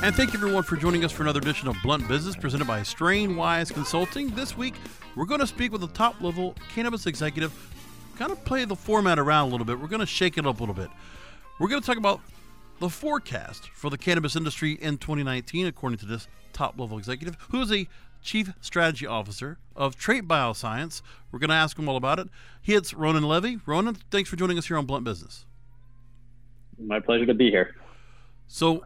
and thank you everyone for joining us for another edition of Blunt Business presented by Strainwise Consulting. This week, we're going to speak with a top level cannabis executive, kind of play the format around a little bit. We're going to shake it up a little bit. We're going to talk about the forecast for the cannabis industry in 2019, according to this top level executive, who is a chief strategy officer of Trait Bioscience. We're going to ask him all about it. He hits Ronan Levy. Ronan, thanks for joining us here on Blunt Business. My pleasure to be here. So,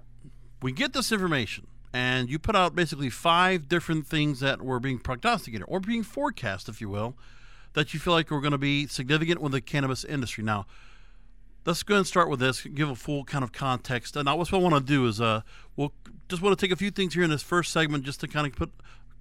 we get this information and you put out basically five different things that were being prognosticated or being forecast, if you will, that you feel like were going to be significant with the cannabis industry. Now, let's go and start with this, give a full kind of context. And now, what I want to do is, uh, we'll just want to take a few things here in this first segment just to kind of put,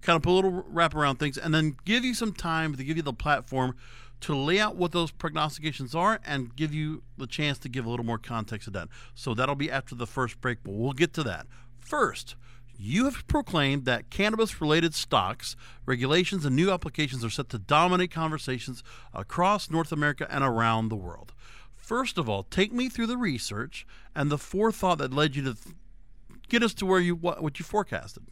kind of put a little wrap around things, and then give you some time to give you the platform to lay out what those prognostications are and give you the chance to give a little more context to that. So that'll be after the first break, but we'll get to that. First, you have proclaimed that cannabis related stocks, regulations, and new applications are set to dominate conversations across North America and around the world. First of all, take me through the research and the forethought that led you to get us to where you what, what you forecasted.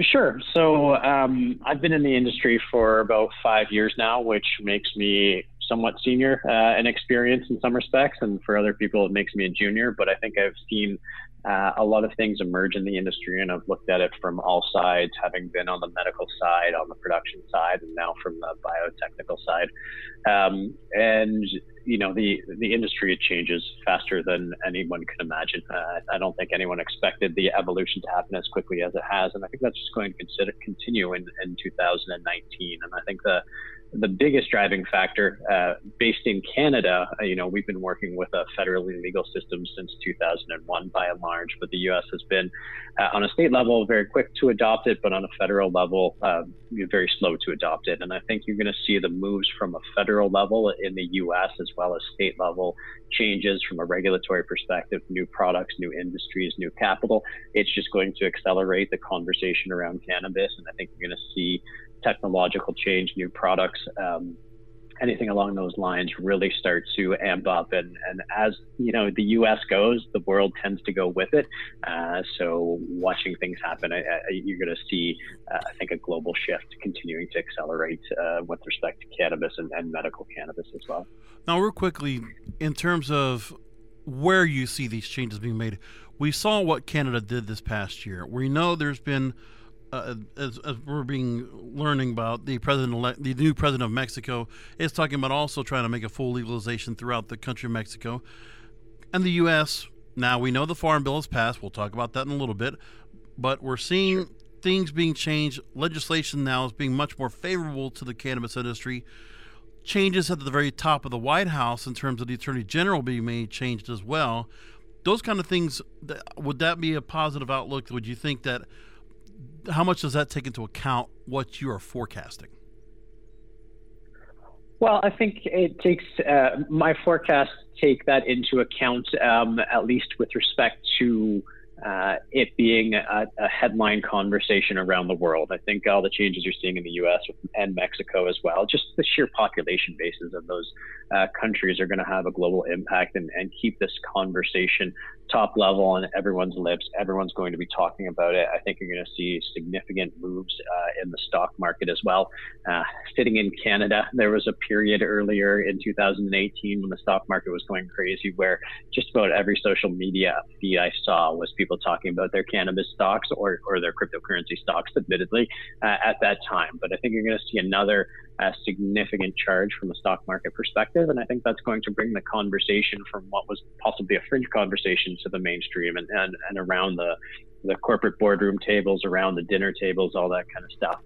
Sure. So um, I've been in the industry for about five years now, which makes me somewhat senior uh, in experience in some respects, and for other people, it makes me a junior. But I think I've seen uh, a lot of things emerge in the industry, and I've looked at it from all sides, having been on the medical side, on the production side, and now from the biotechnical side. Um, and you know, the the industry changes faster than anyone can imagine. Uh, I don't think anyone expected the evolution to happen as quickly as it has, and I think that's just going to consider, continue in, in 2019. And I think the the biggest driving factor, uh, based in Canada, uh, you know, we've been working with a federally legal system since 2001 by and large, but the U.S. has been uh, on a state level very quick to adopt it, but on a federal level, um, very slow to adopt it. And I think you're going to see the moves from a federal level in the U.S. as well as state level changes from a regulatory perspective, new products, new industries, new capital. It's just going to accelerate the conversation around cannabis, and I think you're going to see technological change, new products, um, anything along those lines really start to amp up. And, and as you know, the U.S. goes, the world tends to go with it. Uh, so watching things happen, I, I, you're going to see, uh, I think, a global shift continuing to accelerate uh, with respect to cannabis and, and medical cannabis as well. Now, real quickly, in terms of where you see these changes being made, we saw what Canada did this past year. We know there's been uh, as, as, we're being learning about the president the new president of Mexico is talking about also trying to make a full legalization throughout the country of Mexico and the U.S. Now we know the farm bill has passed. We'll talk about that in a little bit, but we're seeing sure. things being changed. Legislation now is being much more favorable to the cannabis industry. Changes at the very top of the White House in terms of the Attorney General being made changed as well. Those kind of things. Would that be a positive outlook? Would you think that? How much does that take into account what you are forecasting? Well, I think it takes uh, my forecasts take that into account, um, at least with respect to uh, it being a, a, headline conversation around the world. I think all the changes you're seeing in the U.S. and Mexico as well, just the sheer population bases of those uh, countries are going to have a global impact and, and keep this conversation top level on everyone's lips. Everyone's going to be talking about it. I think you're going to see significant moves uh, in the stock market as well. Uh, sitting in Canada, there was a period earlier in 2018 when the stock market was going crazy, where just about every social media feed I saw was people talking about their cannabis stocks or, or their cryptocurrency stocks, admittedly, uh, at that time. But I think you're going to see another a significant charge from a stock market perspective. And I think that's going to bring the conversation from what was possibly a fringe conversation to the mainstream and, and, and around the, the corporate boardroom tables, around the dinner tables, all that kind of stuff.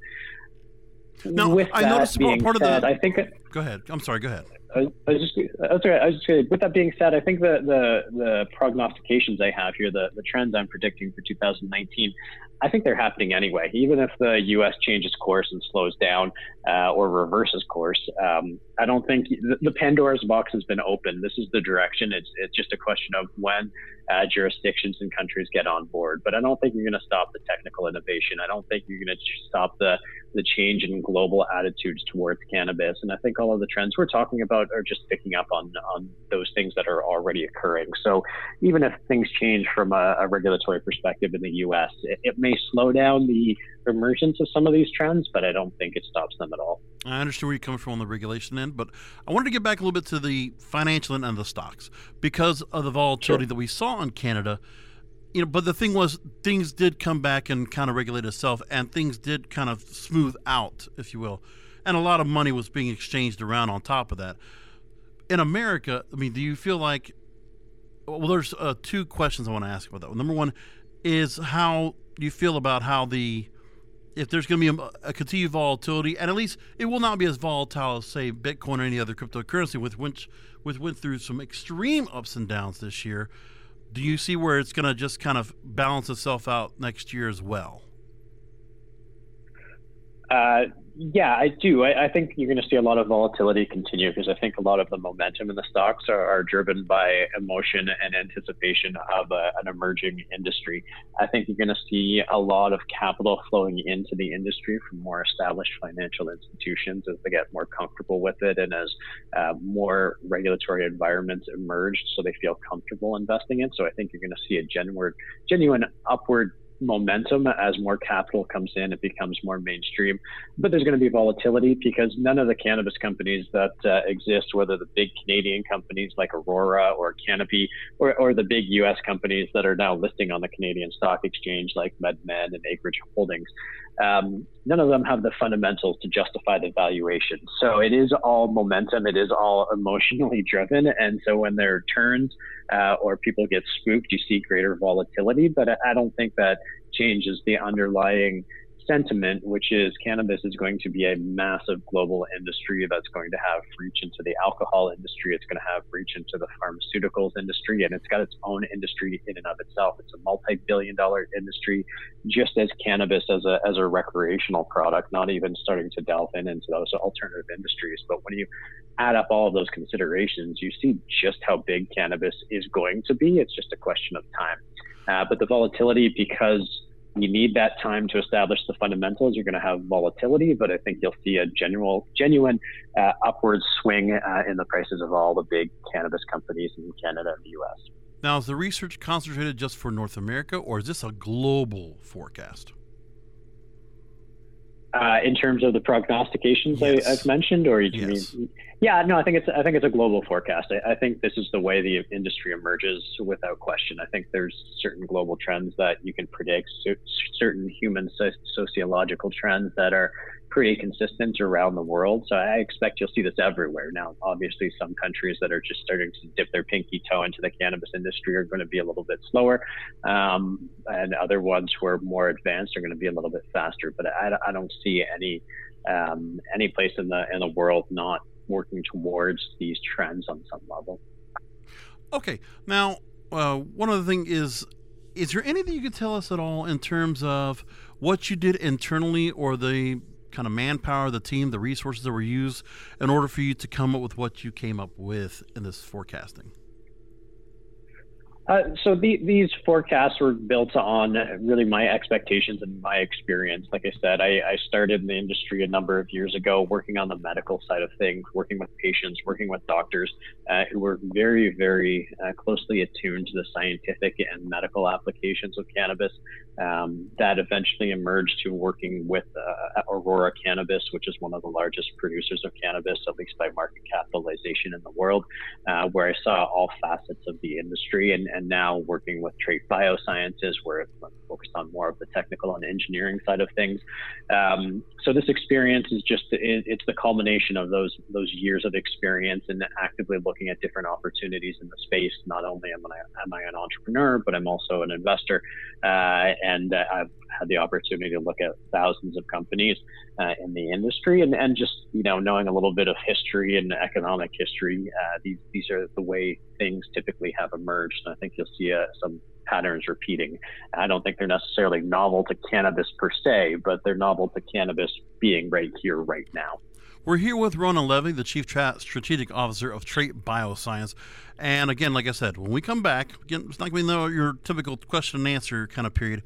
With I noticed part said, of the. I think. Go ahead. I'm sorry. Go ahead. Just, that's right. I was just saying, with that being said, I think the, the, the prognostications I have here, the, the trends I'm predicting for 2019, I think they're happening anyway. Even if the U.S. changes course and slows down uh, or reverses course, um, I don't think the, the, Pandora's box has been opened. This is the direction. It's it's just a question of when uh, jurisdictions and countries get on board. But I don't think you're going to stop the technical innovation. I don't think you're going to stop the the change in global attitudes towards cannabis. And I think all of the trends we're talking about are just picking up on on those things that are already occurring. So even if things change from a, a regulatory perspective in the U.S., it, it may slow down the emergence of some of these trends, but I don't think it stops them at all. I understand where you're coming from on the regulation end, but I wanted to get back a little bit to the financial end of the stocks because of the volatility sure. that we saw in Canada. You know, but the thing was, things did come back and kind of regulate itself, and things did kind of smooth out, if you will, and a lot of money was being exchanged around on top of that. In America, I mean, do you feel like? Well, there's uh, two questions I want to ask about that. Number one is how you feel about how the if there's going to be a, a, continued volatility, and at least it will not be as volatile as say Bitcoin or any other cryptocurrency, with which with went through some extreme ups and downs this year. Do you see where it's going to just kind of balance itself out next year as well? Uh, yeah, I do. I, I think you're going to see a lot of volatility continue because I think a lot of the momentum in the stocks are, are driven by emotion and anticipation of a, an emerging industry. I think you're going to see a lot of capital flowing into the industry from more established financial institutions as they get more comfortable with it and as uh, more regulatory environments emerge so they feel comfortable investing in. So I think you're going to see a genuine, genuine upward momentum as more capital comes in, it becomes more mainstream. But there's going to be volatility because none of the cannabis companies that uh, exist, whether the big Canadian companies like Aurora or Canopy, or, or the big U.S. companies that are now listing on the Canadian Stock Exchange like MedMen and Acreage Holdings, um, none of them have the fundamentals to justify the valuation. So it is all momentum. It is all emotionally driven. And so when there are turns uh, or people get spooked, you see greater volatility. But I don't think that changes the underlying sentiment, which is cannabis is going to be a massive global industry that's going to have reach into the alcohol industry. It's going to have reach into the pharmaceuticals industry, and it's got its own industry in and of itself. It's a multi-billion dollar industry, just as cannabis as a, as a recreational product, not even starting to delve in into those alternative industries. But when you add up all of those considerations, you see just how big cannabis is going to be. It's just a question of time. Uh, but the volatility, because you need that time to establish the fundamentals. You're going to have volatility, but I think you'll see a genuine, genuine uh, upward swing uh, in the prices of all the big cannabis companies in Canada and the U.S. Now, is the research concentrated just for North America, or is this a global forecast? Uh, in terms of the prognostications yes. I, have mentioned, or you yes. mean? Yeah, no, I think it's I think it's a global forecast. I, I, think this is the way the industry emerges without question. I think there's certain global trends that you can predict, certain human sociological trends that are pretty consistent around the world. So I expect you'll see this everywhere. Now, obviously, some countries that are just starting to dip their pinky toe into the cannabis industry are going to be a little bit slower, um, and other ones who are more advanced are going to be a little bit faster. But I, I don't see any um, any place in the in the world not working towards these trends on some level. Okay, now uh, one other thing is is there anything you could tell us at all in terms of what you did internally or the kind of manpower, the team, the resources that were used in order for you to come up with what you came up with in this forecasting? Uh, so the, these forecasts were built on really my expectations and my experience. Like I said, I, I, started in the industry a number of years ago, working on the medical side of things, working with patients, working with doctors uh, who were very, very uh, closely attuned to the scientific and medical applications of cannabis. Um, that eventually emerged to working with uh, Aurora Cannabis, which is one of the largest producers of cannabis, at least by market capitalization in the world, uh, where I saw all facets of the industry and and now working with Trait Biosciences, where it's focused on more of the technical and engineering side of things. Um, so this experience is just it, it's the culmination of those those years of experience and actively looking at different opportunities in the space. Not only am I am I an entrepreneur, but I'm also an investor, uh, and uh, I've had the opportunity to look at thousands of companies uh, in the industry, and, and just you know knowing a little bit of history and economic history. Uh, these these are the way things typically have emerged. And I think you'll see uh, some patterns repeating. I don't think they're necessarily novel to cannabis per se, but they're novel to cannabis being right here, right now. We're here with Ronan Levy, the Chief Strategic Officer of Trait Bioscience. And again, like I said, when we come back, again, it's not going to be your typical question and answer kind of period.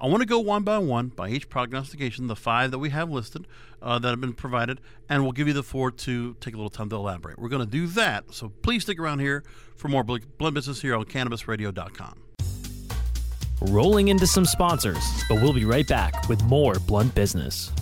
I want to go one by one by each prognostication, the five that we have listed uh, that have been provided, and we'll give you the four to take a little time to elaborate. We're going to do that, so please stick around here for more Blunt Business here on CannabisRadio.com. Rolling into some sponsors, but we'll be right back with more Blunt Business.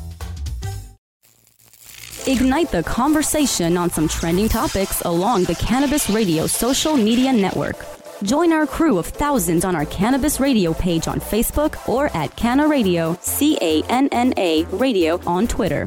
Ignite the conversation on some trending topics along the Cannabis Radio social media network. Join our crew of thousands on our Cannabis Radio page on Facebook or at Canna Radio, C A N N A Radio on Twitter.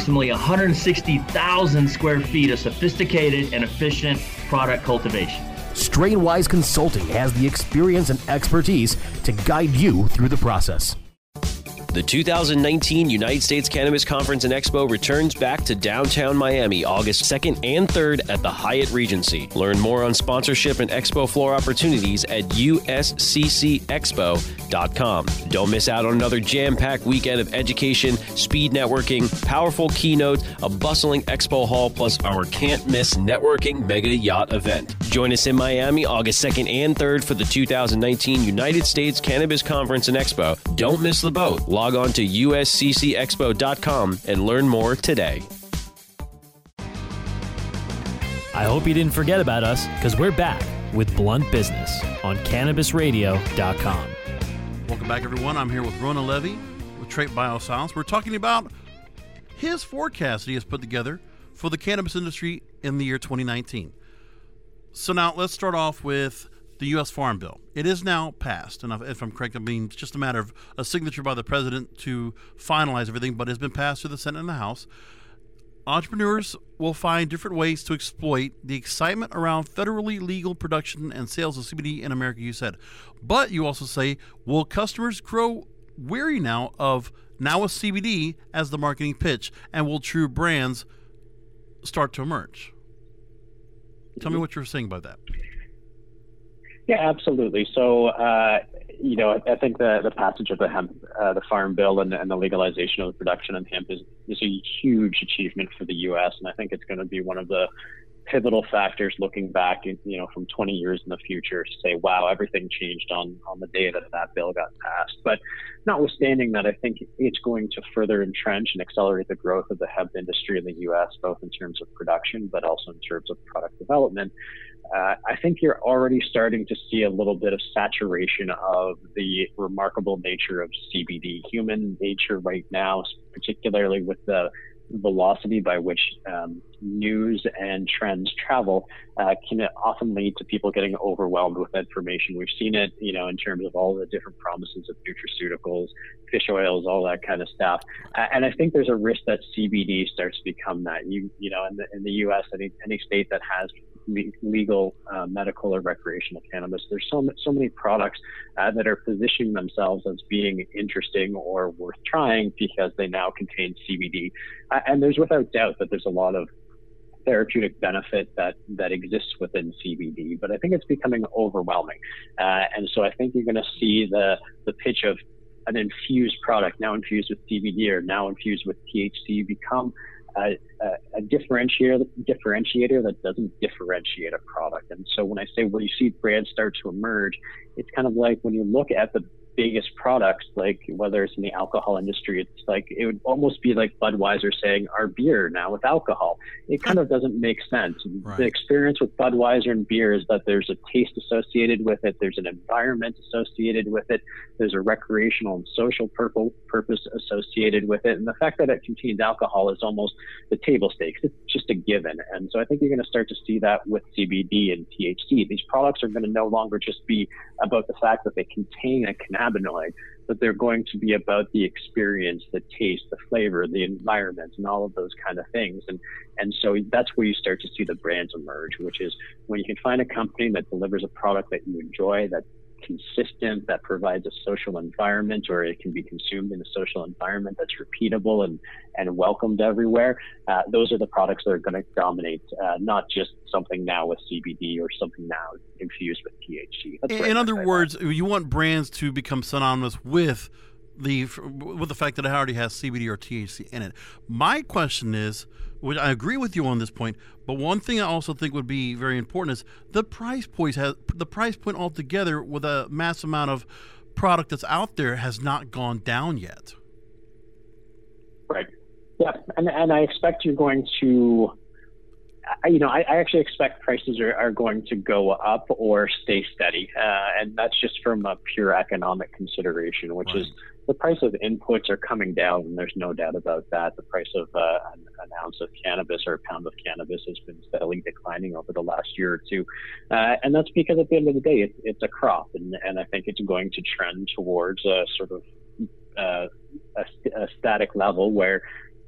160,000 square feet of sophisticated and efficient product cultivation. Strainwise Consulting has the experience and expertise to guide you through the process. The 2019 United States Cannabis Conference and Expo returns back to downtown Miami August 2nd and 3rd at the Hyatt Regency. Learn more on sponsorship and expo floor opportunities at usccexpo.com. Don't miss out on another jam packed weekend of education, speed networking, powerful keynotes, a bustling expo hall, plus our can't miss networking mega yacht event. Join us in Miami August 2nd and 3rd for the 2019 United States Cannabis Conference and Expo. Don't miss the boat log on to usccexpo.com and learn more today. I hope you didn't forget about us because we're back with Blunt Business on CannabisRadio.com. Welcome back, everyone. I'm here with Ronan Levy with Trait Bioscience. We're talking about his forecast he has put together for the cannabis industry in the year 2019. So now let's start off with the U.S. Farm Bill. It is now passed, and if I'm correct, I mean it's just a matter of a signature by the president to finalize everything, but it has been passed through the Senate and the House. Entrepreneurs will find different ways to exploit the excitement around federally legal production and sales of CBD in America, you said. But you also say, will customers grow weary now of now a CBD as the marketing pitch, and will true brands start to emerge? Tell me mm-hmm. what you're saying about that. Yeah, absolutely. So, uh, you know, I think the, the passage of the hemp, uh, the farm bill and, and, the legalization of the production of hemp is, is a huge achievement for the U.S. And I think it's going to be one of the pivotal factors looking back, you know, from 20 years in the future to say, wow, everything changed on, on the day that that bill got passed. But notwithstanding that, I think it's going to further entrench and accelerate the growth of the hemp industry in the U.S., both in terms of production, but also in terms of product development. Uh, I think you're already starting to see a little bit of saturation of the remarkable nature of CBD. Human nature right now, particularly with the velocity by which um, news and trends travel uh, can often lead to people getting overwhelmed with information. We've seen it, you know, in terms of all the different promises of nutraceuticals, fish oils, all that kind of stuff. And I think there's a risk that CBD starts to become that. You, you know, in the in the U.S., any any state that has legal uh, medical or recreational cannabis. There's so so many products uh, that are positioning themselves as being interesting or worth trying because they now contain CBD. Uh, and there's without doubt that there's a lot of therapeutic benefit that that exists within CBD, but I think it's becoming overwhelming. Uh, and so I think you're going to see the the pitch of an infused product now infused with CBD or now infused with THC become a, a, differentiator, differentiator that doesn't differentiate a product. And so when I say, well, you see brands start to emerge, it's kind of like when you look at the biggest products, like whether it's in the alcohol industry, it's like it would almost be like Budweiser saying our beer now with alcohol. It kind of doesn't make sense. Right. The experience with Budweiser and beer is that there's a taste associated with it, there's an environment associated with it, there's a recreational and social purpose associated with it, and the fact that it contains alcohol is almost the table stakes. It's just a given, and so I think you're going to start to see that with CBD and THC. These products are going to no longer just be about the fact that they contain a cannabinoid, but they're going to be about the experience, the taste, the flavor, the environment, and all of those kind of things. And and so that's where you start to see the brands emerge, which is when you can find a company that delivers a product that you enjoy, that consistent, that provides a social environment, or it can be consumed in a social environment that's repeatable and, and welcomed everywhere. Uh, those are the products that are going to dominate, uh, not just something now with CBD or something now infused with THC. in, in other words, that. you want brands to become synonymous with the with the fact that it already has CBD or THC in it. My question is, which I agree with you on this point, but one thing I also think would be very important is the price point has the price point altogether with a mass amount of product that's out there has not gone down yet. Right. Yeah, and and I expect you're going to you know, I, I, actually expect prices are, are going to go up or stay steady. Uh, and that's just from a pure economic consideration, which right. is the price of inputs are coming down, and there's no doubt about that. The price of uh, an, an, ounce of cannabis or a pound of cannabis has been steadily declining over the last year or two, uh, and that's because at the end of the day, it, it's a crop, and, and I think it's going to trend towards a sort of uh, a, a static level where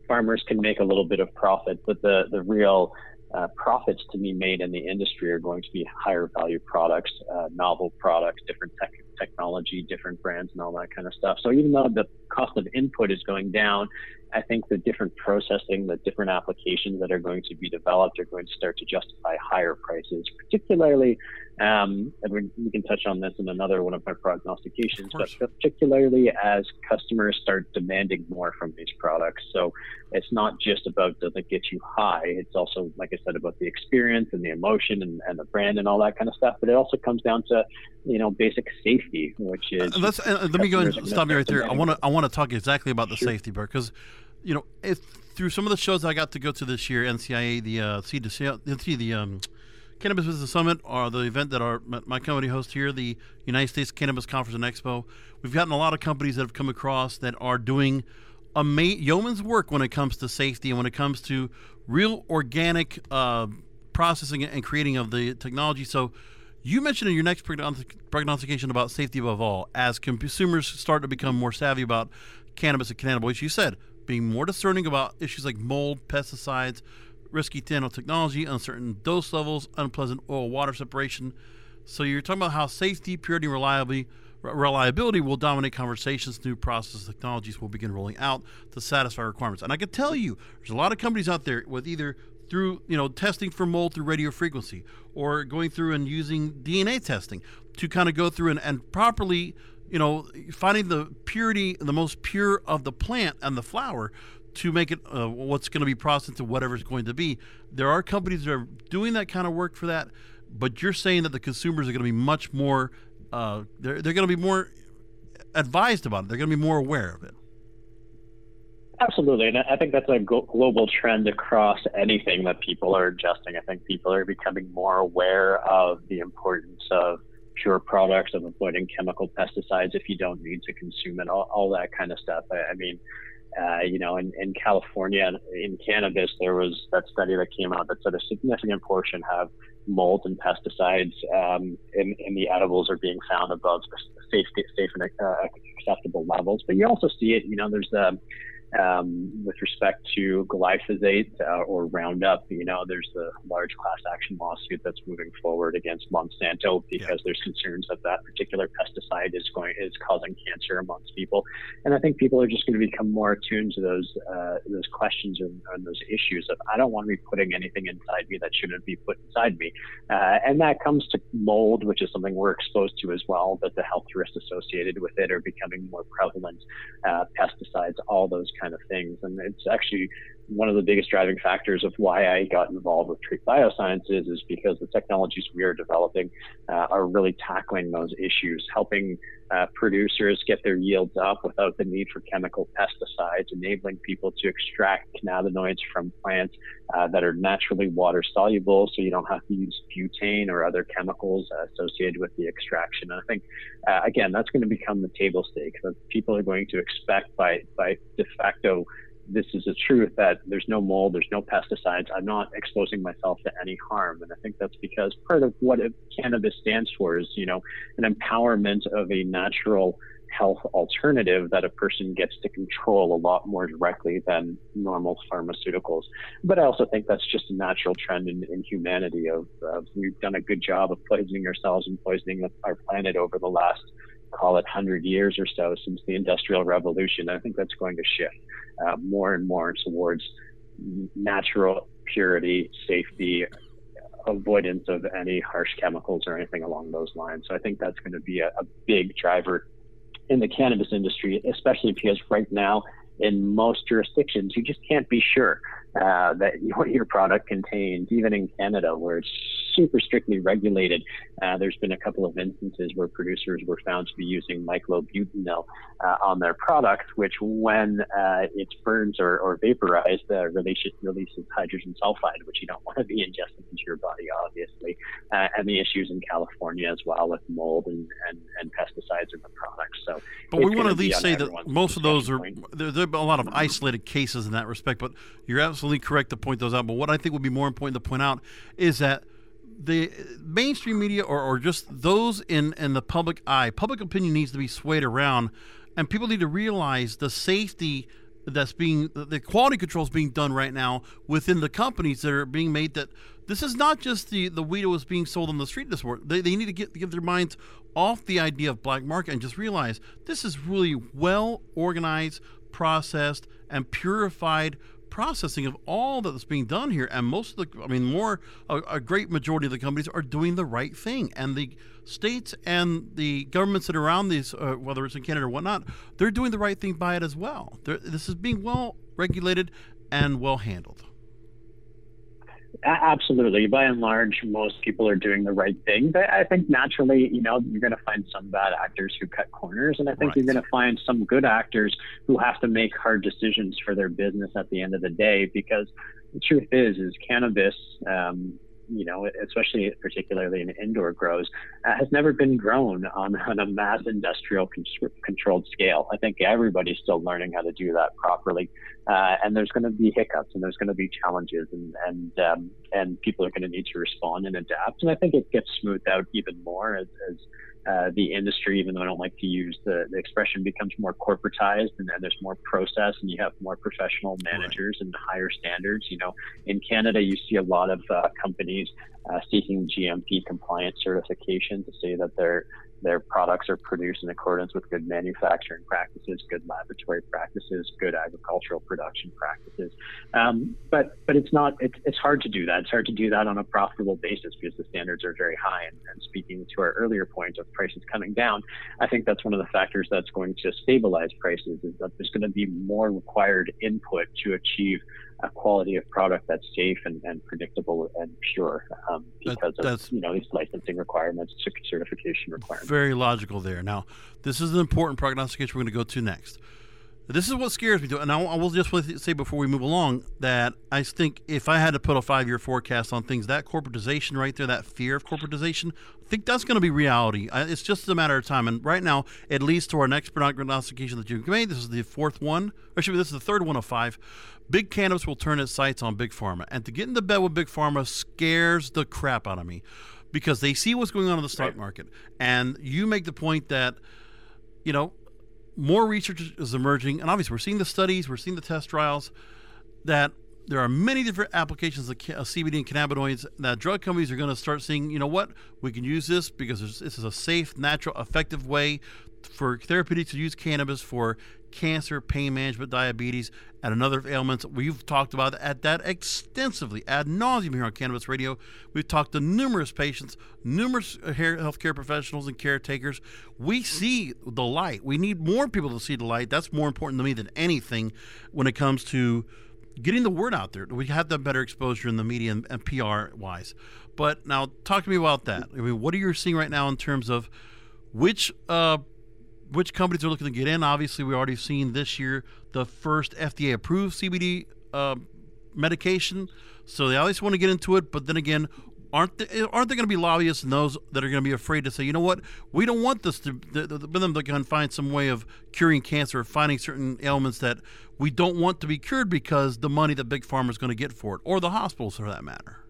farmers can make a little bit of profit, but the the real uh, profits to be made in the industry are going to be higher value products, uh, novel products, different tech, technology, different brands, and all that kind of stuff. So even though the cost of input is going down, I think the different processing, the different applications that are going to be developed are going to start to justify higher prices, particularly, um, and we, we, can touch on this in another one of my prognostications, of but particularly as customers start demanding more from these products. So it's not just about does it get you high, it's also, like I said, about the experience and the emotion and, and the brand and all that kind of stuff, but it also comes down to, you know, basic safety, which is. Uh, let's, uh, let me go and stop you right there. I want to I want to talk exactly about the sure. safety part because you know, if through some of the shows I got to go to this year, NCIA, the uh, CDC, the um, Cannabis Business Summit, or the event that our my company hosts here, the United States Cannabis Conference and Expo, we've gotten a lot of companies that have come across that are doing ama- yeoman's work when it comes to safety and when it comes to real organic uh, processing and creating of the technology. So. You mentioned in your next prognostication about safety above all, as consumers start to become more savvy about cannabis and cannabinoids. You said being more discerning about issues like mold, pesticides, risky nanotechnology, uncertain dose levels, unpleasant oil water separation. So you're talking about how safety, purity, and reliability, reliability will dominate conversations. New process technologies will begin rolling out to satisfy requirements. And I can tell you, there's a lot of companies out there with either through you know testing for mold through radio frequency or going through and using DNA testing to kind of go through and, and properly you know, finding the purity, the most pure of the plant and the flower to make it uh, what's going to be processed into whatever it's going to be. There are companies that are doing that kind of work for that, but you're saying that the consumers are going to be much more, uh, they're, they're going to be more advised about it. They're going to be more aware of it. Absolutely. And I think that's a global trend across anything that people are adjusting. I think people are becoming more aware of the importance of pure products, of avoiding chemical pesticides if you don't need to consume it, all, all that kind of stuff. I, I mean, uh, you know, in, in California, in cannabis, there was that study that came out that said a significant portion have mold and pesticides um, in, in the edibles are being found above safe, safe and uh, acceptable levels. But you also see it, you know, there's the um, with respect to glyphosate uh, or Roundup, you know, there's a large class action lawsuit that's moving forward against Monsanto because yeah. there's concerns that that particular pesticide is going is causing cancer amongst people, and I think people are just going to become more attuned to those uh, those questions and, and, those issues of I don't want to be putting anything inside me that shouldn't be put inside me, uh, and that comes to mold, which is something we're exposed to as well, but the health risks associated with it are becoming more prevalent. Uh, pesticides, all those kind of things. And it's actually one of the biggest driving factors of why I got involved with Trait Biosciences is because the technologies we are developing uh, are really tackling those issues, helping uh, producers get their yields up without the need for chemical pesticides, enabling people to extract cannabinoids from plants uh, that are naturally water soluble, so you don't have to use butane or other chemicals associated with the extraction. And I think, uh, again, that's going to become the table stake that people are going to expect by by de facto this is a truth that there's no mold, there's no pesticides. I'm not exposing myself to any harm. And I think that's because part of what cannabis stands for is, you know, an empowerment of a natural health alternative that a person gets to control a lot more directly than normal pharmaceuticals. But I also think that's just a natural trend in, in humanity of, of we've done a good job of poisoning ourselves and poisoning our planet over the last call it 100 years or so since the Industrial Revolution. I think that's going to shift uh, more and more towards natural purity, safety, avoidance of any harsh chemicals or anything along those lines. So I think that's going to be a, a big driver in the cannabis industry, especially because right now in most jurisdictions you just can't be sure uh, that what your product contains, even in Canada, where it's super strictly regulated. Uh, there's been a couple of instances where producers were found to be using myclobutanil uh, on their product, which, when uh, it burns or, or vaporized, uh, releases, releases hydrogen sulfide, which you don't want to be ingesting into your body, obviously. Uh, and the issues in California as well with mold and, and, and pesticides in the products. So, but we want to at least say that most of those are there, there are a lot of isolated cases in that respect. But you're absolutely correct to point those out. But what I think would be more important to point out is that the mainstream media or, or just those in, in the public eye, public opinion needs to be swayed around, and people need to realize the safety that's being the quality controls being done right now within the companies that are being made that this is not just the the weed that was being sold on the street this morning. They, they need to get give their minds off the idea of black market and just realize this is really well organized processed and purified processing of all that's being done here. And most of the, I mean, more, a, a, great majority of the companies are doing the right thing. And the states and the governments that are around these, uh, whether it's in Canada or whatnot, they're doing the right thing by it as well. They're, this is being well regulated and well handled. Absolutely. By and large, most people are doing the right thing. But I think naturally, you know, you're going to find some bad actors who cut corners. And I think right. you're going to find some good actors who have to make hard decisions for their business at the end of the day. Because the truth is, is cannabis, um, you know, especially particularly in indoor grows, uh, has never been grown on, on a mass industrial con- controlled scale. I think everybody's still learning how to do that properly, uh, and there's going to be hiccups and there's going to be challenges, and and um, and people are going to need to respond and adapt. And I think it gets smoothed out even more as, as uh, the industry, even though I don't like to use the, the expression, becomes more corporatized and, then there's more process and you have more professional managers right. and higher standards. You know, in Canada, you see a lot of uh, companies uh, seeking GMP compliance certification to say that they're their products are produced in accordance with good manufacturing practices, good laboratory practices, good agricultural production practices. Um, but but it's not it's, it's hard to do that. It's hard to do that on a profitable basis because the standards are very high. And, and speaking to our earlier point of prices coming down, I think that's one of the factors that's going to stabilize prices is that there's going to be more required input to achieve a quality of product that's safe and, and predictable and pure um, because that, of you know these licensing requirements, certification requirements. Very logical there. Now, this is an important prognostication we're going to go to next. This is what scares me, too. and I will just say before we move along that I think if I had to put a five-year forecast on things, that corporatization right there, that fear of corporatization, I think that's going to be reality. It's just a matter of time. And right now, it leads to our next prognostication that you've made. This is the fourth one, actually, this is the third one of five. Big cannabis will turn its sights on big pharma, and to get into bed with big pharma scares the crap out of me because they see what's going on in the stock right. market, and you make the point that you know more research is emerging, and obviously we're seeing the studies, we're seeing the test trials that there are many different applications of CBD and cannabinoids that drug companies are going to start seeing. You know what? We can use this because this is a safe, natural, effective way for therapeutics to use cannabis for cancer, pain management, diabetes, and another ailments. We've talked about at that extensively, ad nauseum here on Cannabis Radio. We've talked to numerous patients, numerous healthcare professionals and caretakers. We see the light. We need more people to see the light. That's more important to me than anything when it comes to getting the word out there. We have that better exposure in the media and, and PR wise. But now, talk to me about that. I mean, what are you seeing right now in terms of which uh, which companies are looking to get in? Obviously, we already seen this year the first FDA approved CBD uh, medication, so they always want to get into it. But then again, aren't they, aren't there going to be lobbyists and those that are going to be afraid to say, you know what, we don't want this to the, them to can find some way of curing cancer or finding certain ailments that we don't want to be cured because the money that big pharma is going to get for it, or the hospitals for that matter.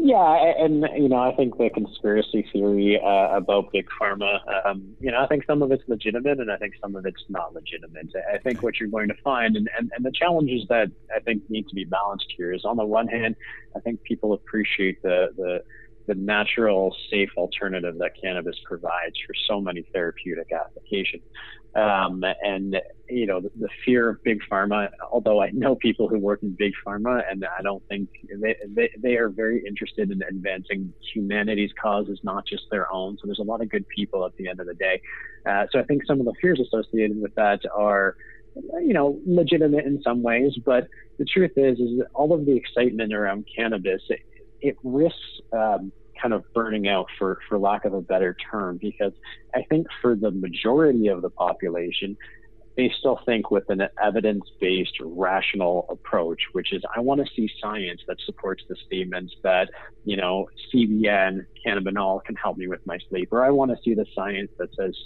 Yeah, and you know, I think the conspiracy theory uh, about big pharma, um, you know, I think some of it's legitimate, and I think some of it's not legitimate. I think what you're going to find, and, and, and the challenges that I think need to be balanced here is, on the one hand, I think people appreciate the the the natural, safe alternative that cannabis provides for so many therapeutic applications. Um, and you know the, the, fear of big pharma. Although I know people who work in big pharma, and I don't think they they, they are very interested in advancing humanity's causes, not just their own. So there's a lot of good people at the end of the day. Uh, so I think some of the fears associated with that are you know, legitimate in some ways, but the truth is, is all of the excitement around cannabis, it, it risks um, kind of burning out for, for lack of a better term, because I think for the majority of the population, they still think with an evidence based, rational approach, which is I want to see science that supports the statements that, you know, CBN, cannabinol can help me with my sleep, or I want to see the science that says,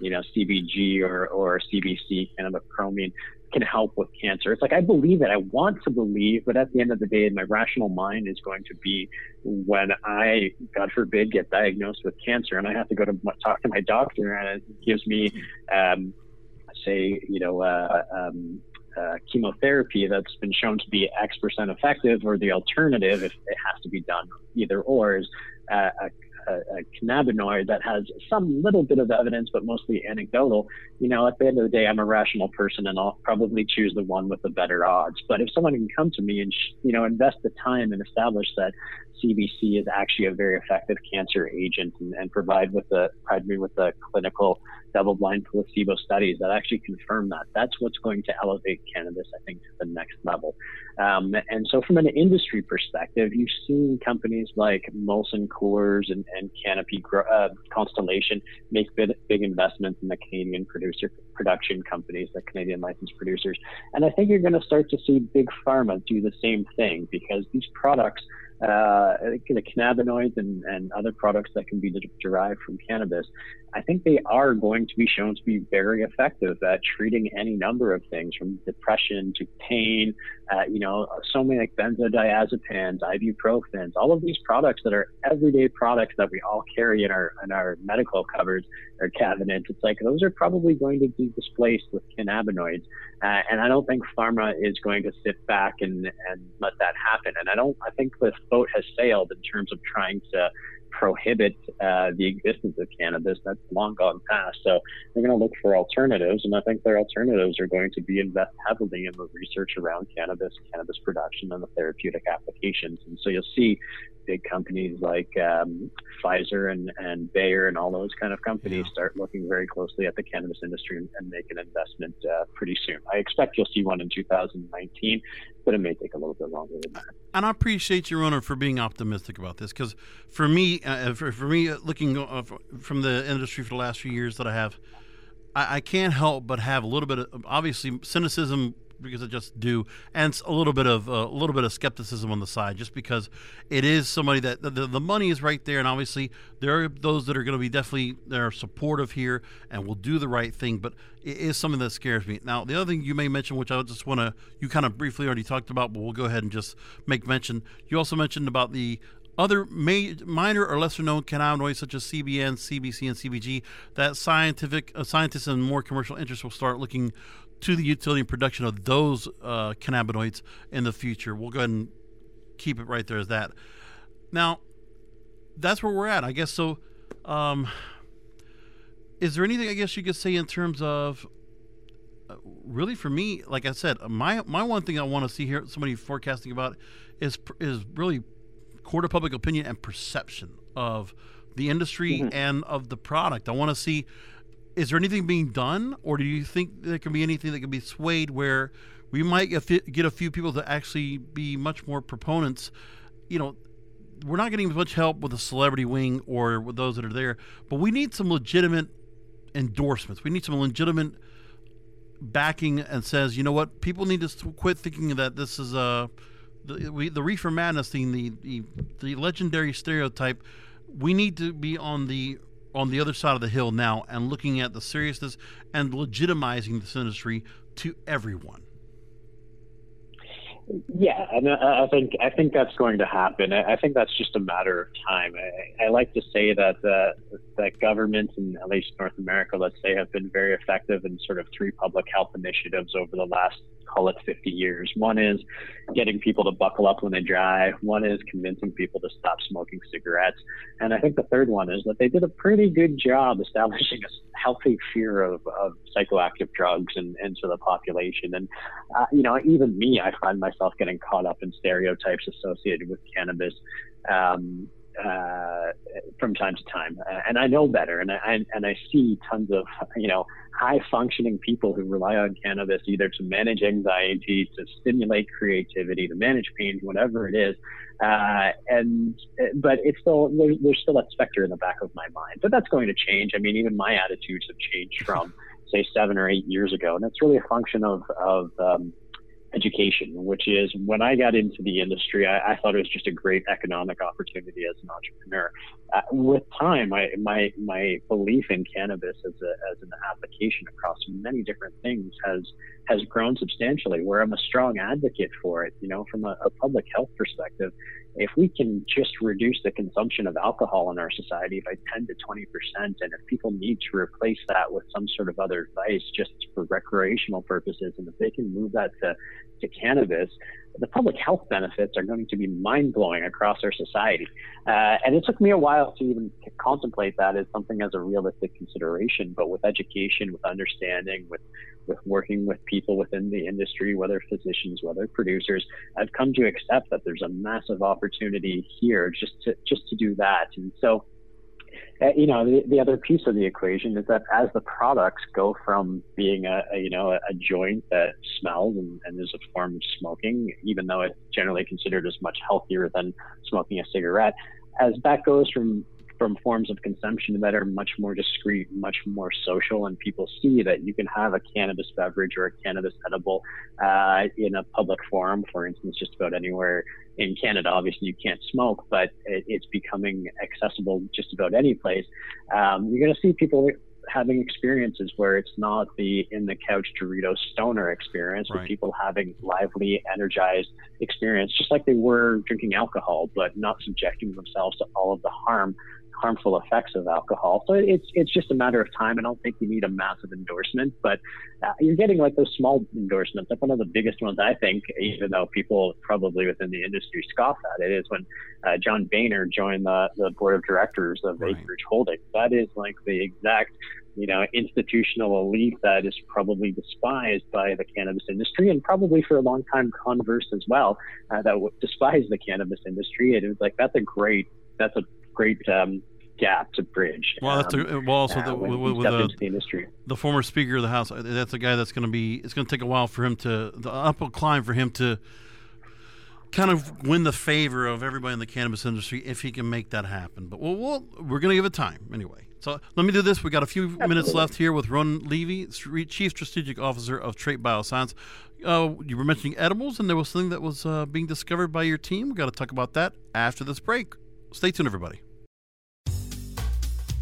you know, CBG or, or CBC, cannabichromene, can help with cancer. It's like I believe it. I want to believe, but at the end of the day, my rational mind is going to be when I, God forbid, get diagnosed with cancer and I have to go to talk to my doctor and it gives me, um, say, you know, uh, um, uh, chemotherapy that's been shown to be X percent effective, or the alternative, if it has to be done either or, is uh, a a, a cannabinoid that has some little bit of evidence, but mostly anecdotal, you know, at the end of the day, I'm a rational person and I'll probably choose the one with the better odds. But if someone can come to me and, you know, invest the time and establish that CBC is actually a very effective cancer agent and, and provide with the provide me with the clinical double-blind placebo studies that actually confirm that. That's what's going to elevate cannabis, I think, to the next level. Um, and so, from an industry perspective, you've seen companies like Molson Coors and, and Canopy uh, Constellation make big, big investments in the Canadian producer production companies, the Canadian licensed producers. And I think you're going to start to see big pharma do the same thing because these products uh, the cannabinoids and, and other products that can be derived from cannabis, I think they are going to be shown to be very effective at treating any number of things from depression to pain, uh, you know, so many like benzodiazepines, ibuprofens, all of these products that are everyday products that we all carry in our, in our medical cupboards or cabinets. It's like those are probably going to be displaced with cannabinoids. Uh, and I don't think pharma is going to sit back and, and let that happen. And I don't, I think the boat has sailed in terms of trying to prohibit uh, the existence of cannabis. That's long gone past. So they're going to look for alternatives, and I think their alternatives are going to be invest heavily in the research around cannabis, cannabis production, and the therapeutic applications. And so you'll see big companies like um, Pfizer and, and Bayer and all those kind of companies yeah. start looking very closely at the cannabis industry and, and make an investment uh, pretty soon. I expect you'll see one in 2019, but it may take a little bit longer than that. And I appreciate you, Ronan, for being optimistic about this because for me, uh, for, for, me, uh, looking uh, from the industry for the last few years that I have, I, I can't help but have a little bit of obviously cynicism because I just do, and a little bit of uh, a little bit of skepticism on the side, just because it is somebody that the, the money is right there, and obviously there are those that are going to be definitely that are supportive here and will do the right thing, but it is something that scares me. Now, the other thing you may mention, which I just want to, you kind of briefly already talked about, but we'll go ahead and just make mention. You also mentioned about the other ma- minor or lesser known cannabinoids such as CBN, CBC, and CBG that scientific uh, scientists and more commercial interests will start looking to the utility and production of those uh, cannabinoids in the future. We'll go ahead and keep it right there as that. Now, that's where we're at, I guess. So, um, is there anything I guess you could say in terms of uh, really for me? Like I said, my my one thing I want to see here, somebody forecasting about, is is really court of public opinion and perception of the industry mm-hmm. and of the product. I want to see is there anything being done, or do you think there can be anything that can be swayed where We might get a few people to actually be much more proponents. You know, we're not getting as much help with the celebrity wing or with those that are there, but we need some legitimate endorsements. We need some legitimate backing and says, you know what, people need to quit thinking that this is a the, we, the reefer madness thing, the, the the legendary stereotype. We need to be on the on the other side of the hill now and looking at the seriousness and legitimizing this industry to everyone. Yeah, and I think I think that's going to happen. I think that's just a matter of time. I, I like to say that uh, that governments in at least North America, let's say, have been very effective in sort of three public health initiatives over the last call it 50 years. One is getting people to buckle up when they drive. One is convincing people to stop smoking cigarettes. And I think the third one is that they did a pretty good job establishing a healthy fear of, of psychoactive drugs and, into the population. And, uh, you know, even me, I find myself getting caught up in stereotypes associated with cannabis. Um, uh, from time to time, and I know better, and I and I see tons of you know high functioning people who rely on cannabis either to manage anxiety, to stimulate creativity, to manage pain, whatever it is. Uh, and but it's still there's, there's still that specter in the back of my mind, but that's going to change. I mean, even my attitudes have changed from say seven or eight years ago, and it's really a function of of um, education, which is when I got into the industry, I, I, thought it was just a great economic opportunity as an entrepreneur. Uh, with time, I, my my belief in cannabis as a, as an application across many different things has has grown substantially. Where I'm a strong advocate for it, you know, from a, a public health perspective, if we can just reduce the consumption of alcohol in our society by 10 to 20 percent, and if people need to replace that with some sort of other vice just for recreational purposes, and if they can move that to, to cannabis, the public health benefits are going to be mind blowing across our society. Uh, and it took me a while to even contemplate that as something as a realistic consideration. But with education, with understanding, with with working with people within the industry, whether physicians, whether producers, I've come to accept that there's a massive opportunity here just to just to do that. And so uh, you know, the, the other piece of the equation is that as the products go from being a, a you know, a, a, joint that smells and, and is a form of smoking, even though it's generally considered as much healthier than smoking a cigarette, as that goes from from forms of consumption that are much more discreet, much more social, and people see that you can have a cannabis beverage or a cannabis edible uh, in a public forum, for instance, just about anywhere in Canada. Obviously, you can't smoke, but it, it's becoming accessible just about any place. Um, you're going to see people having experiences where it's not the in the couch Dorito stoner experience, right. but people having lively, energized experience, just like they were drinking alcohol, but not subjecting themselves to all of the harm harmful effects of alcohol. So it's it's just a matter of time. I don't think you need a massive endorsement, but uh, you're getting like those small endorsements. Like one of the biggest ones I think, even though people probably within the industry scoff at it, is when uh, John Boehner joined the, the board of directors of right. Acreage Holdings. That is like the exact you know, institutional elite that is probably despised by the cannabis industry and probably for a long time converse as well, uh, that would despise the cannabis industry. It was like, that's a great, that's a great um, gap to bridge. Well, that's a, um, well also uh, the, with, with, the, the, industry. The former Speaker of the House. Uh, that's a guy that's going to be. It's going to take a while for him to the uphill climb for him to kind of win the favor of everybody in the cannabis industry if he can make that happen. But we'll, we'll we're going to give it time anyway. So let me do this. We got a few Absolutely. minutes left here with Ron Levy, Chief Strategic Officer of Trait Bioscience. Uh, you were mentioning edibles, and there was something that was uh, being discovered by your team. We got to talk about that after this break. Stay tuned, everybody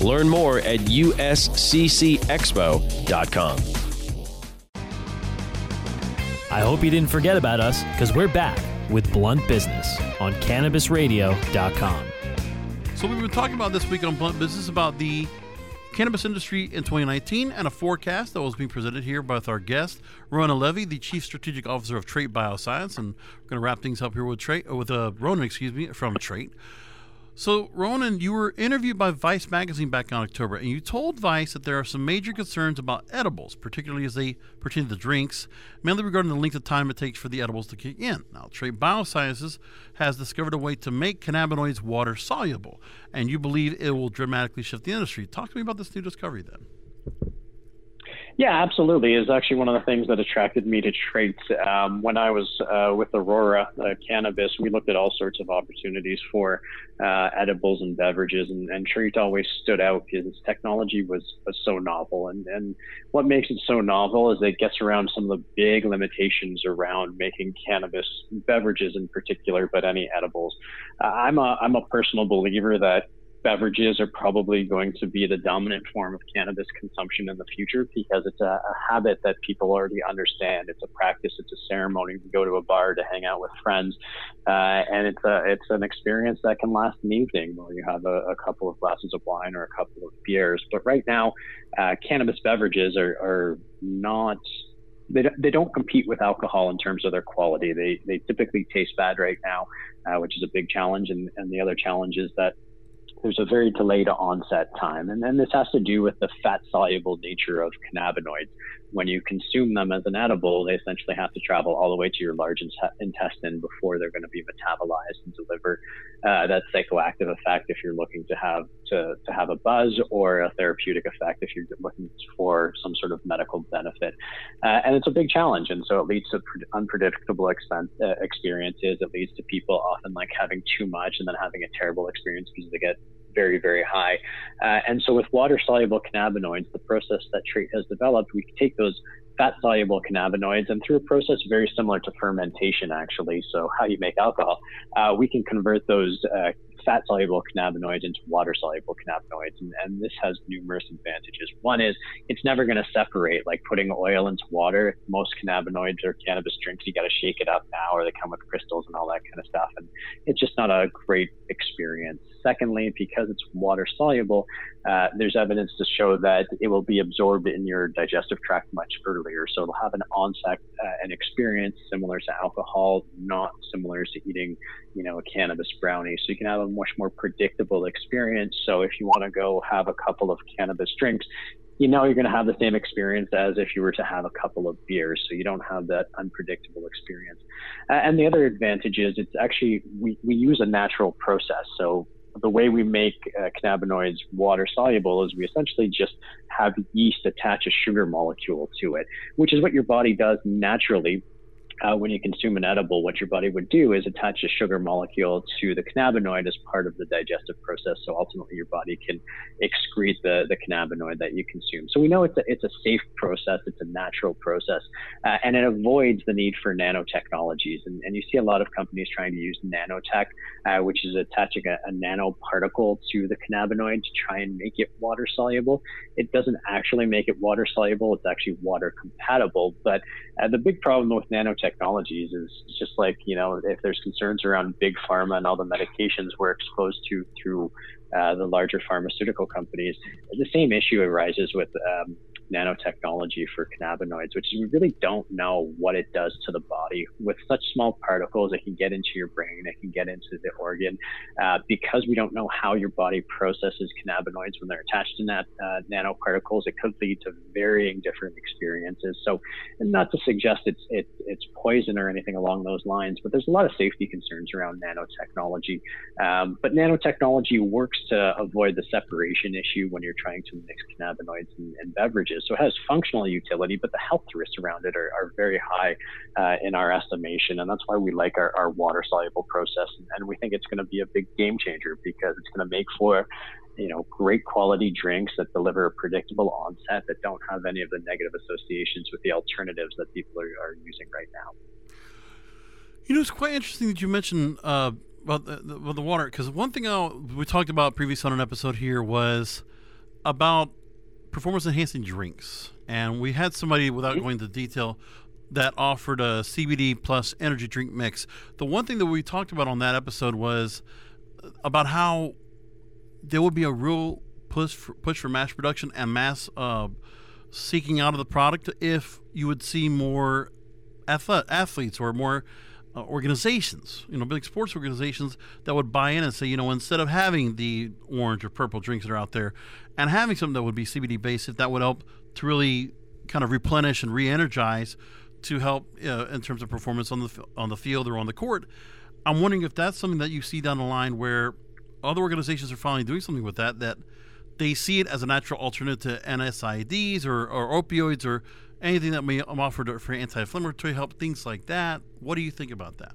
Learn more at usccexpo.com. I hope you didn't forget about us because we're back with Blunt Business on cannabisradio.com. So we've been talking about this week on Blunt Business about the cannabis industry in 2019 and a forecast that was being presented here by our guest Ronan Levy, the Chief Strategic Officer of Trait Bioscience, and we're going to wrap things up here with Trait with uh, Ronan, excuse me, from Trait. So, Ronan, you were interviewed by Vice magazine back in October, and you told Vice that there are some major concerns about edibles, particularly as they pertain to the drinks, mainly regarding the length of time it takes for the edibles to kick in. Now, Trait Biosciences has discovered a way to make cannabinoids water soluble, and you believe it will dramatically shift the industry. Talk to me about this new discovery then. Yeah, absolutely. Is actually one of the things that attracted me to Trait. Um, when I was uh, with Aurora uh, Cannabis, we looked at all sorts of opportunities for uh, edibles and beverages, and, and Trait always stood out because its technology was, was so novel. And, and what makes it so novel is it gets around some of the big limitations around making cannabis beverages in particular, but any edibles. Uh, I'm a I'm a personal believer that beverages are probably going to be the dominant form of cannabis consumption in the future because it's a, a, habit that people already understand. It's a practice. It's a ceremony. You go to a bar to hang out with friends, uh, and it's a it's an experience that can last an evening where you have a, a, couple of glasses of wine or a couple of beers. But right now, uh, cannabis beverages are, are not they, they don't compete with alcohol in terms of their quality. They, they typically taste bad right now, uh, which is a big challenge. And, and the other challenge is that there's a very delayed onset time. And then this has to do with the fat soluble nature of cannabinoids. When you consume them as an edible, they essentially have to travel all the way to your large intestine before they're going to be metabolized and deliver uh, that psychoactive effect if you're looking to have to, to have a buzz or a therapeutic effect if you're looking for some sort of medical benefit. Uh, and it's a big challenge. And so it leads to unpredictable expense, uh, experiences. It leads to people often like having too much and then having a terrible experience because they get very, very high. Uh, and so with water soluble cannabinoids, the process that Trait has developed, we take those fat soluble cannabinoids and through a process very similar to fermentation, actually. So, how you make alcohol, uh, we can convert those uh, fat soluble cannabinoids into water soluble cannabinoids. And, and, this has numerous advantages. One is it's never going to separate, like putting oil into water. Most cannabinoids or cannabis drinks, you got to shake it up now, or they come with crystals and all that kind of stuff. And it's just not a great experience. Secondly, because it's water soluble, uh, there's evidence to show that it will be absorbed in your digestive tract much earlier. So it'll have an onset, uh, an experience similar to alcohol, not similar to eating, you know, a cannabis brownie. So you can have a much more predictable experience. So if you want to go have a couple of cannabis drinks, you know you're going to have the same experience as if you were to have a couple of beers. So you don't have that unpredictable experience. And the other advantage is it's actually, we, we use a natural process. So the way we make uh, cannabinoids water soluble is we essentially just have yeast attach a sugar molecule to it, which is what your body does naturally uh, when you consume an edible, what your body would do is attach a sugar molecule to the cannabinoid as part of the digestive process. So ultimately, your body can excrete the, the cannabinoid that you consume. So we know it's a, it's a safe process, it's a natural process, uh, and it avoids the need for nanotechnologies. And, and you see a lot of companies trying to use nanotech, uh, which is attaching a, a nanoparticle to the cannabinoid to try and make it water soluble. It doesn't actually make it water soluble, it's actually water compatible. But uh, the big problem with nanotechnologies is just like you know if there's concerns around big pharma and all the medications we're exposed to through uh, the larger pharmaceutical companies, the same issue arises with um, nanotechnology for cannabinoids, which we really don't know what it does to the body. With such small particles, it can get into your brain, it can get into the organ. Uh, because we don't know how your body processes cannabinoids when they're attached to that uh, nanoparticles, it could lead to varying different experiences. So, not to suggest it's it, it's poison or anything along those lines, but there's a lot of safety concerns around nanotechnology. Um, but nanotechnology works to avoid the separation issue when you're trying to mix cannabinoids and, and beverages. So it has functional utility, but the health risks around it are, are very high uh, in our estimation. And that's why we like our, our water soluble process. And we think it's going to be a big game changer because it's going to make for you know, great quality drinks that deliver a predictable onset that don't have any of the negative associations with the alternatives that people are, are using right now. You know, it's quite interesting that you mentioned uh, about the, the, the water because one thing I, we talked about previously on an episode here was about performance enhancing drinks, and we had somebody without mm-hmm. going into detail that offered a CBD plus energy drink mix. The one thing that we talked about on that episode was about how there would be a real push for, push for mass production and mass uh, seeking out of the product if you would see more athlete, athletes or more uh, organizations, you know, big sports organizations that would buy in and say, you know, instead of having the orange or purple drinks that are out there, and having something that would be CBD based, if that would help to really kind of replenish and re-energize to help uh, in terms of performance on the on the field or on the court. I'm wondering if that's something that you see down the line where other organizations are finally doing something with that that they see it as a natural alternative to NSAIDs or, or opioids or anything that may offer for anti-inflammatory help, things like that. What do you think about that?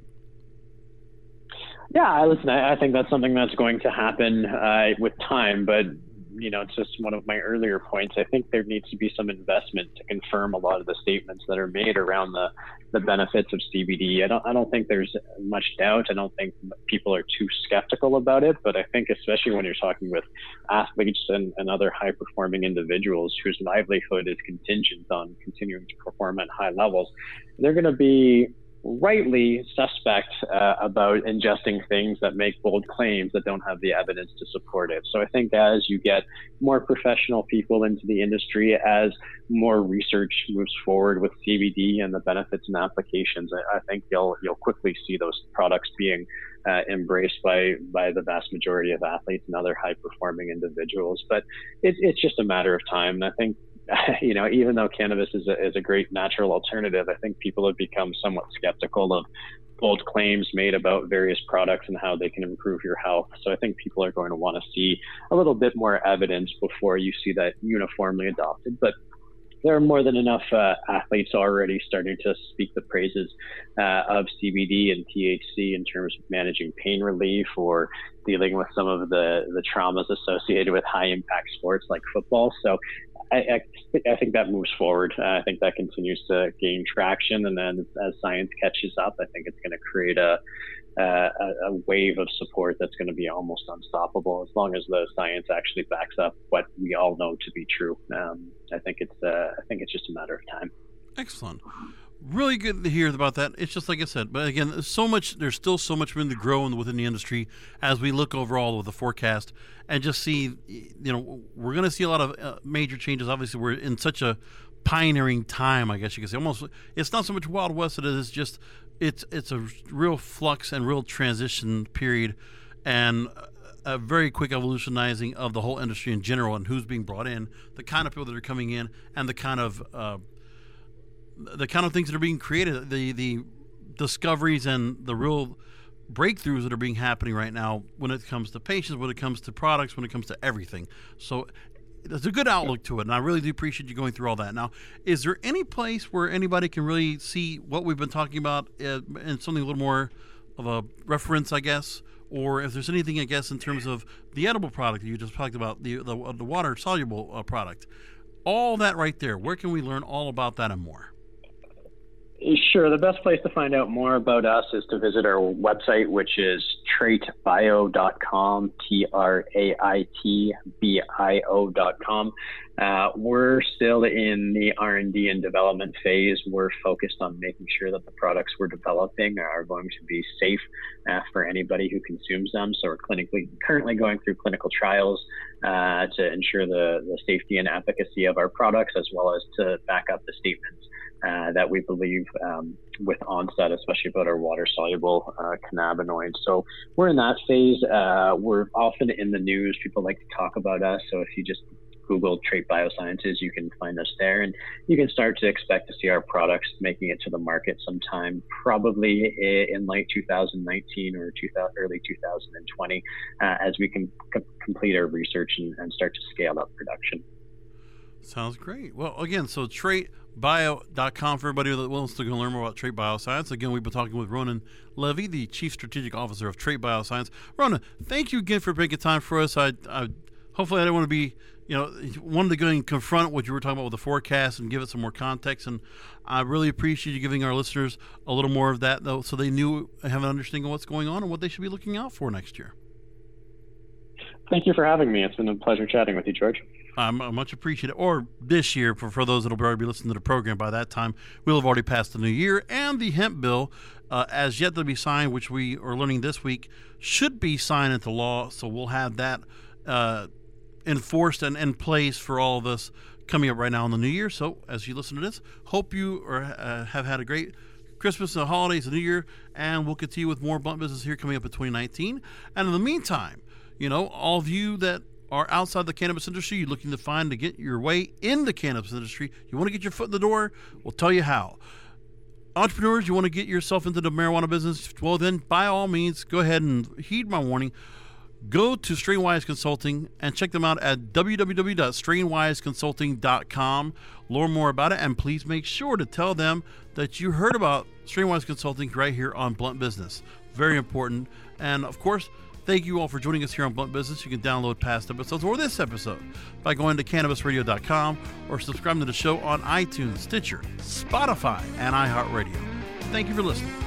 Yeah, I listen, I, think that's something that's going to happen uh, with time, but you know, it's just one of my earlier points. I think there needs to be some investment to confirm a lot of the statements that are made around the, the benefits of CBD. I don't, I don't think there's much doubt. I don't think people are too skeptical about it, but I think especially when you're talking with athletes and, and other high performing individuals whose livelihood is contingent on continuing to perform at high levels, they're going to be rightly suspect uh, about ingesting things that make bold claims that don't have the evidence to support it. So I think as you get more professional people into the industry, as more research moves forward with CBD and the benefits and applications, I, I think you'll you'll quickly see those products being uh, embraced by by the vast majority of athletes and other high performing individuals. But it, it's just a matter of time. And I think you know, even though cannabis is a, is a great natural alternative, I think people have become somewhat skeptical of bold claims made about various products and how they can improve your health. So I think people are going to want to see a little bit more evidence before you see that uniformly adopted. But there are more than enough uh, athletes already starting to speak the praises uh, of CBD and THC in terms of managing pain relief or dealing with some of the, the traumas associated with high impact sports like football. So I, I, I think that moves forward. Uh, I think that continues to gain traction, and then as science catches up, I think it's going to create a, a, a wave of support that's going to be almost unstoppable as long as the science actually backs up what we all know to be true. Um, I think it's uh, I think it's just a matter of time. Excellent really good to hear about that. It's just like I said, but again, so much. There's still so much room to grow within the industry as we look overall with the forecast and just see. You know, we're going to see a lot of uh, major changes. Obviously, we're in such a pioneering time. I guess you could say almost. It's not so much Wild West. It is just. It's it's a real flux and real transition period, and a very quick evolutionizing of the whole industry in general and who's being brought in, the kind of people that are coming in, and the kind of uh, the kind of things that are being created, the the discoveries and the real breakthroughs that are being happening right now when it comes to patients, when it comes to products, when it comes to everything. So there's a good outlook to it, and I really do appreciate you going through all that. Now, is there any place where anybody can really see what we've been talking about uh, in something a little more of a reference, I guess? Or if there's anything, I guess, in terms of the edible product you just talked about, the the, the water soluble uh, product, all that right there. Where can we learn all about that and more? Sure. The best place to find out more about us is to visit our website, which is traitbio.com, T R A I T B I O.com. Uh, we're still in the R&D and development phase. We're focused on making sure that the products we're developing are going to be safe uh, for anybody who consumes them. So we're clinically currently going through clinical trials uh, to ensure the, the safety and efficacy of our products, as well as to back up the statements uh, that we believe um, with onset, especially about our water soluble uh, cannabinoids. So we're in that phase. Uh, we're often in the news. People like to talk about us. So if you just Google Trait Biosciences, you can find us there, and you can start to expect to see our products making it to the market sometime, probably in late 2019 or 2000, early 2020, uh, as we can c- complete our research and, and start to scale up production. Sounds great. Well, again, so traitbio.com for everybody that wants to learn more about Trait Bioscience. Again, we've been talking with Ronan Levy, the Chief Strategic Officer of Trait Bioscience. Ronan, thank you again for making time for us. I, I hopefully I didn't want to be, you know, wanted to go and confront what you were talking about with the forecast and give it some more context. And I really appreciate you giving our listeners a little more of that, though, so they knew have an understanding of what's going on and what they should be looking out for next year. Thank you for having me. It's been a pleasure chatting with you, George. I'm um, much appreciated. Or this year, for, for those that will already be listening to the program by that time, we'll have already passed the new year, and the hemp bill, uh, as yet to be signed, which we are learning this week, should be signed into law. So we'll have that uh, enforced and in place for all of us coming up right now in the new year. So as you listen to this, hope you are, uh, have had a great Christmas and the holidays, the new year, and we'll continue with more blunt business here coming up in 2019. And in the meantime, you know, all of you that are outside the cannabis industry, you're looking to find to get your way in the cannabis industry, you want to get your foot in the door, we'll tell you how. Entrepreneurs, you want to get yourself into the marijuana business, well, then by all means, go ahead and heed my warning. Go to Strainwise Consulting and check them out at www.strainwiseconsulting.com. Learn more about it, and please make sure to tell them that you heard about Strainwise Consulting right here on Blunt Business. Very important. And of course, Thank you all for joining us here on Blunt Business. You can download past episodes or this episode by going to cannabisradio.com or subscribing to the show on iTunes, Stitcher, Spotify, and iHeartRadio. Thank you for listening.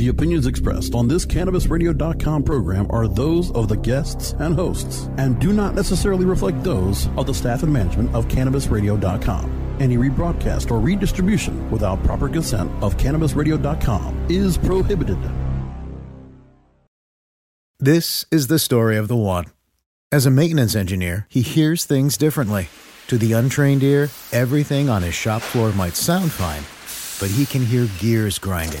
The opinions expressed on this CannabisRadio.com program are those of the guests and hosts and do not necessarily reflect those of the staff and management of CannabisRadio.com. Any rebroadcast or redistribution without proper consent of CannabisRadio.com is prohibited. This is the story of the one. As a maintenance engineer, he hears things differently. To the untrained ear, everything on his shop floor might sound fine, but he can hear gears grinding